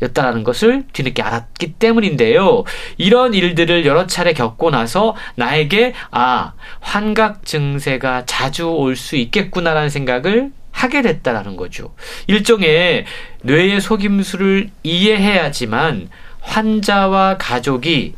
였다라는 것을 뒤늦게 알았기 때문인데요. 이런 일들을 여러 차례 겪고 나서 나에게 아, 환각 증세가 자주 올 수 있겠구나라는 생각을 하게 됐다라는 거죠. 일종의 뇌의 속임수를 이해해야지만 환자와 가족이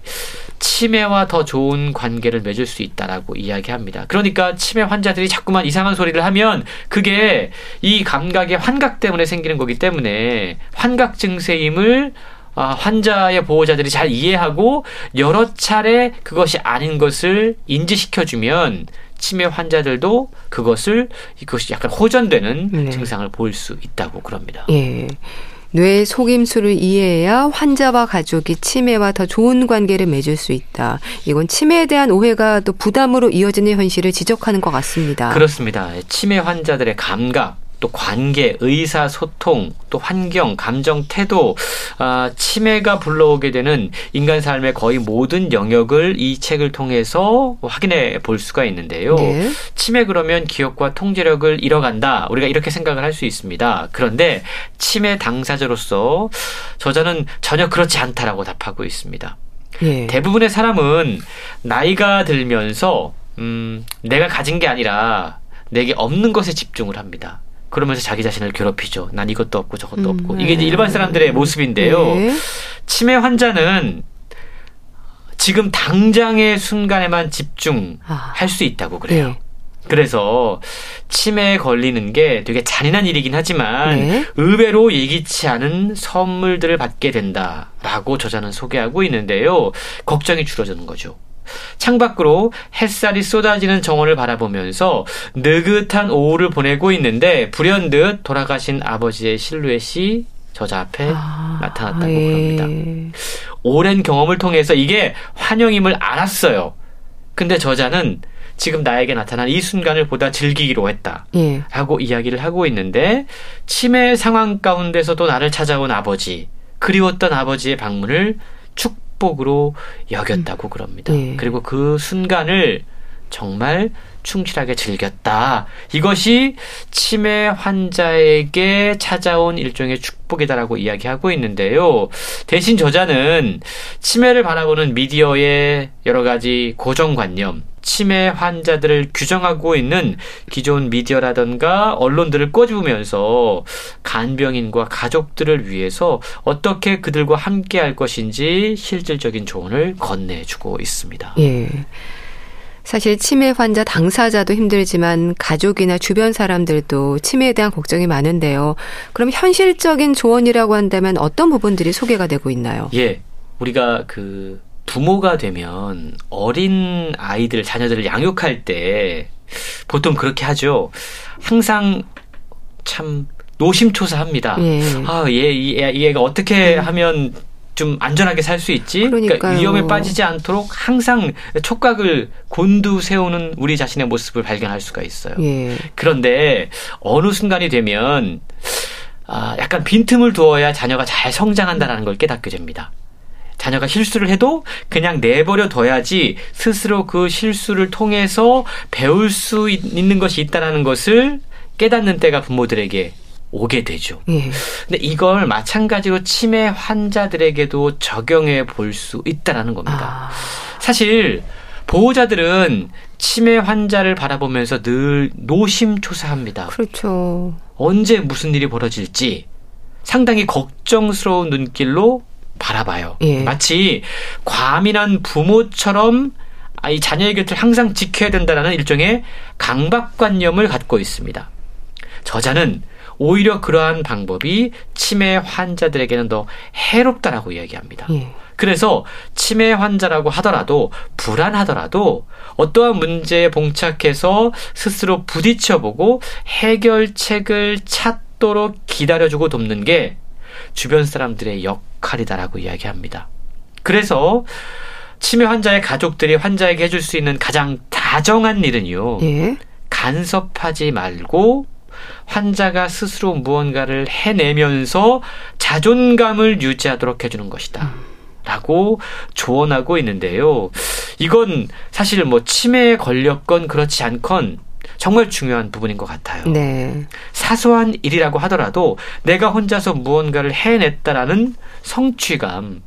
치매와 더 좋은 관계를 맺을 수 있다라고 이야기합니다. 그러니까 치매 환자들이 자꾸만 이상한 소리를 하면 그게 이 감각의 환각 때문에 생기는 거기 때문에 환각 증세임을 아, 환자의 보호자들이 잘 이해하고 여러 차례 그것이 아닌 것을 인지시켜주면 치매 환자들도 그것을 이것이 약간 호전되는 네. 증상을 보일 수 있다고 그럽니다. 예. 뇌 속임수를 이해해야 환자와 가족이 치매와 더 좋은 관계를 맺을 수 있다. 이건 치매에 대한 오해가 또 부담으로 이어지는 현실을 지적하는 것 같습니다. 그렇습니다. 치매 환자들의 감각, 또 관계, 의사 소통, 또 환경, 감정, 태도, 아, 치매가 불러오게 되는 인간 삶의 거의 모든 영역을 이 책을 통해서 확인해 볼 수가 있는데요. 네. 치매 그러면 기억과 통제력을 잃어간다. 우리가 이렇게 생각을 할 수 있습니다. 그런데 치매 당사자로서 저자는 전혀 그렇지 않다라고 답하고 있습니다. 네. 대부분의 사람은 나이가 들면서 음, 내가 가진 게 아니라 내게 없는 것에 집중을 합니다. 그러면서 자기 자신을 괴롭히죠. 난 이것도 없고 저것도 음, 없고. 이게 이제 일반 사람들의 모습인데요. 네. 치매 환자는 지금 당장의 순간에만 집중할 아. 수 있다고 그래요. 네. 그래서 치매에 걸리는 게 되게 잔인한 일이긴 하지만 네. 의외로 예기치 않은 선물들을 받게 된다라고 저자는 소개하고 있는데요. 걱정이 줄어드는 거죠. 창밖으로 햇살이 쏟아지는 정원을 바라보면서 느긋한 오후를 보내고 있는데 불현듯 돌아가신 아버지의 실루엣이 저자 앞에 아, 나타났다고 예. 그럽니다. 오랜 경험을 통해서 이게 환영임을 알았어요. 근데 저자는 지금 나에게 나타난 이 순간을 보다 즐기기로 했다. 예. 라고 이야기를 하고 있는데, 치매 상황 가운데서도 나를 찾아온 아버지, 그리웠던 아버지의 방문을 축 축복으로 여겼다고 음. 그럽니다. 네. 그리고 그 순간을 정말 충실하게 즐겼다. 이것이 치매 환자에게 찾아온 일종의 축복이다라고 이야기하고 있는데요. 대신 저자는 치매를 바라보는 미디어의 여러 가지 고정관념, 치매 환자들을 규정하고 있는 기존 미디어라든가 언론들을 꼬집으면서 간병인과 가족들을 위해서 어떻게 그들과 함께 할 것인지 실질적인 조언을 건네주고 있습니다. 예. 사실 치매 환자 당사자도 힘들지만 가족이나 주변 사람들도 치매에 대한 걱정이 많은데요. 그럼 현실적인 조언이라고 한다면 어떤 부분들이 소개가 되고 있나요? 예. 우리가 그 부모가 되면 어린 아이들, 자녀들을 양육할 때 보통 그렇게 하죠. 항상 참 노심초사합니다. 예. 아, 얘, 얘, 얘가 어떻게 음. 하면 좀 안전하게 살 수 있지. 그러니까 위험에 빠지지 않도록 항상 촉각을 곤두세우는 우리 자신의 모습을 발견할 수가 있어요. 예. 그런데 어느 순간이 되면 아, 약간 빈틈을 두어야 자녀가 잘 성장한다라는 걸 깨닫게 됩니다. 자녀가 실수를 해도 그냥 내버려 둬야지 스스로 그 실수를 통해서 배울 수 있는 것이 있다라는 것을 깨닫는 때가 부모들에게 오게 되죠. 예. 근데 이걸 마찬가지로 치매 환자들에게도 적용해 볼 수 있다라는 겁니다. 아. 사실 보호자들은 치매 환자를 바라보면서 늘 노심초사합니다. 그렇죠. 언제 무슨 일이 벌어질지 상당히 걱정스러운 눈길로 바라봐요. 예. 마치 과민한 부모처럼 이 자녀의 곁을 항상 지켜야 된다는 일종의 강박관념을 갖고 있습니다. 저자는 오히려 그러한 방법이 치매 환자들에게는 더 해롭다라고 이야기합니다. 예. 그래서 치매 환자라고 하더라도 불안하더라도 어떠한 문제에 봉착해서 스스로 부딪혀보고 해결책을 찾도록 기다려주고 돕는 게 주변 사람들의 역 할이다라고 이야기합니다. 그래서 치매 환자의 가족들이 환자에게 해줄 수 있는 가장 다정한 일은요. 예. 간섭하지 말고 환자가 스스로 무언가를 해내면서 자존감을 유지하도록 해주는 것이다. 라고 조언하고 있는데요. 이건 사실 뭐 치매에 걸렸건 그렇지 않건 정말 중요한 부분인 것 같아요. 네. 사소한 일이라고 하더라도 내가 혼자서 무언가를 해냈다라는 성취감,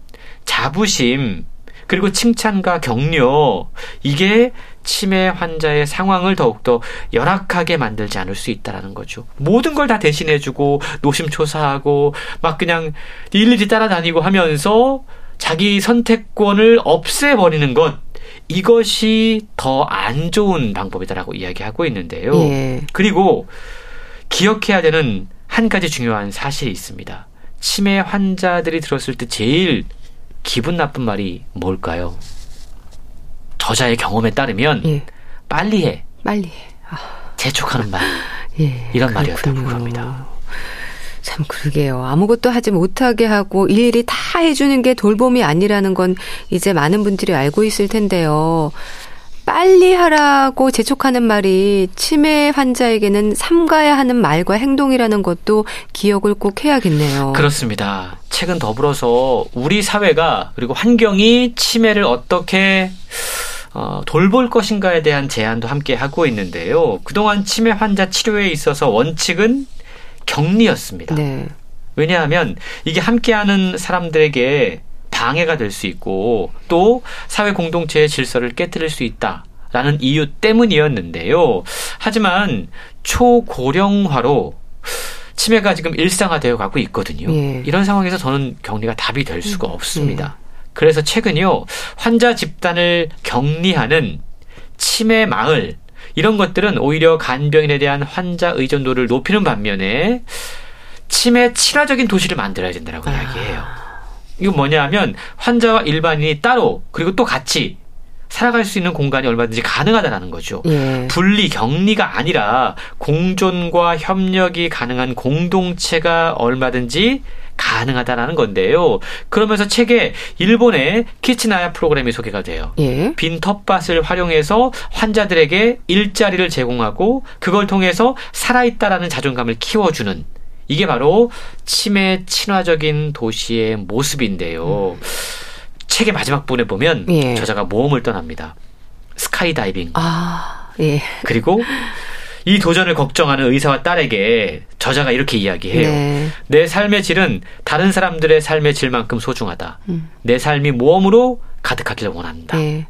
자부심, 그리고 칭찬과 격려, 이게 치매 환자의 상황을 더욱더 열악하게 만들지 않을 수 있다라는 거죠. 모든 걸 다 대신해주고 노심초사하고 막 그냥 일일이 따라다니고 하면서 자기 선택권을 없애버리는 것 이것이 더 안 좋은 방법이다라고 이야기하고 있는데요. 예. 그리고 기억해야 되는 한 가지 중요한 사실이 있습니다. 치매 환자들이 들었을 때 제일 기분 나쁜 말이 뭘까요? 저자의 경험에 따르면 예. 빨리 해. 빨리 해. 아. 재촉하는 말. 예, 이런 말이었다고 그럽니다. 참 그러게요. 아무것도 하지 못하게 하고 일일이 다 해주는 게 돌봄이 아니라는 건 이제 많은 분들이 알고 있을 텐데요. 빨리 하라고 재촉하는 말이 치매 환자에게는 삼가야 하는 말과 행동이라는 것도 기억을 꼭 해야겠네요. 그렇습니다. 최근 더불어서 우리 사회가 그리고 환경이 치매를 어떻게 어, 돌볼 것인가에 대한 제안도 함께 하고 있는데요. 그동안 치매 환자 치료에 있어서 원칙은 격리였습니다. 네. 왜냐하면 이게 함께하는 사람들에게 방해가 될 수 있고 또 사회 공동체의 질서를 깨뜨릴 수 있다 라는 이유 때문이었는데요. 하지만 초고령화로 치매가 지금 일상화되어 가고 있거든요. 예. 이런 상황에서 저는 격리가 답이 될 수가 음, 없습니다. 예. 그래서 최근요 환자 집단을 격리하는 치매 마을 이런 것들은 오히려 간병인에 대한 환자 의존도를 높이는 반면에 치매 친화적인 도시를 만들어야 된다고 아. 이야기해요. 이거 뭐냐하면 환자와 일반인이 따로 그리고 또 같이 살아갈 수 있는 공간이 얼마든지 가능하다라는 거죠. 예. 분리 격리가 아니라 공존과 협력이 가능한 공동체가 얼마든지 가능하다라는 건데요. 그러면서 책에 일본의 키치나야 프로그램이 소개가 돼요. 예. 빈 텃밭을 활용해서 환자들에게 일자리를 제공하고 그걸 통해서 살아있다라는 자존감을 키워주는 이게 바로 치매 친화적인 도시의 모습인데요. 음. 책의 마지막 부분에 보면 예. 저자가 모험을 떠납니다. 스카이다이빙. 아, 예. 그리고 이 도전을 걱정하는 의사와 딸에게 저자가 이렇게 이야기해요. 네. 내 삶의 질은 다른 사람들의 삶의 질만큼 소중하다. 음. 내 삶이 모험으로 가득하기를 원한다. 네.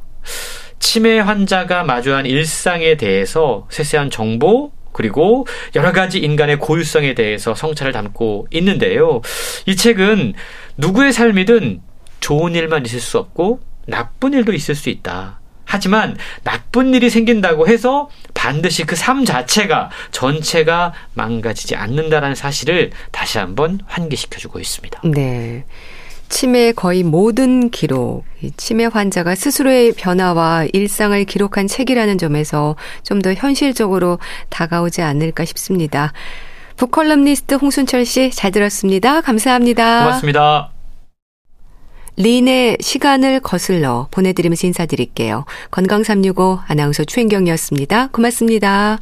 치매 환자가 마주한 일상에 대해서 세세한 정보 그리고 여러 가지 인간의 고유성에 대해서 성찰을 담고 있는데요. 이 책은 누구의 삶이든 좋은 일만 있을 수 없고 나쁜 일도 있을 수 있다. 하지만 나쁜 일이 생긴다고 해서 반드시 그 삶 자체가 전체가 망가지지 않는다라는 사실을 다시 한번 환기시켜 주고 있습니다. 네. 치매의 거의 모든 기록, 치매 환자가 스스로의 변화와 일상을 기록한 책이라는 점에서 좀 더 현실적으로 다가오지 않을까 싶습니다. 북컬럼니스트 홍순철 씨 잘 들었습니다. 감사합니다. 고맙습니다. 린의 시간을 거슬러 보내드리면서 인사드릴게요. 건강365 아나운서 최인경이었습니다. 고맙습니다.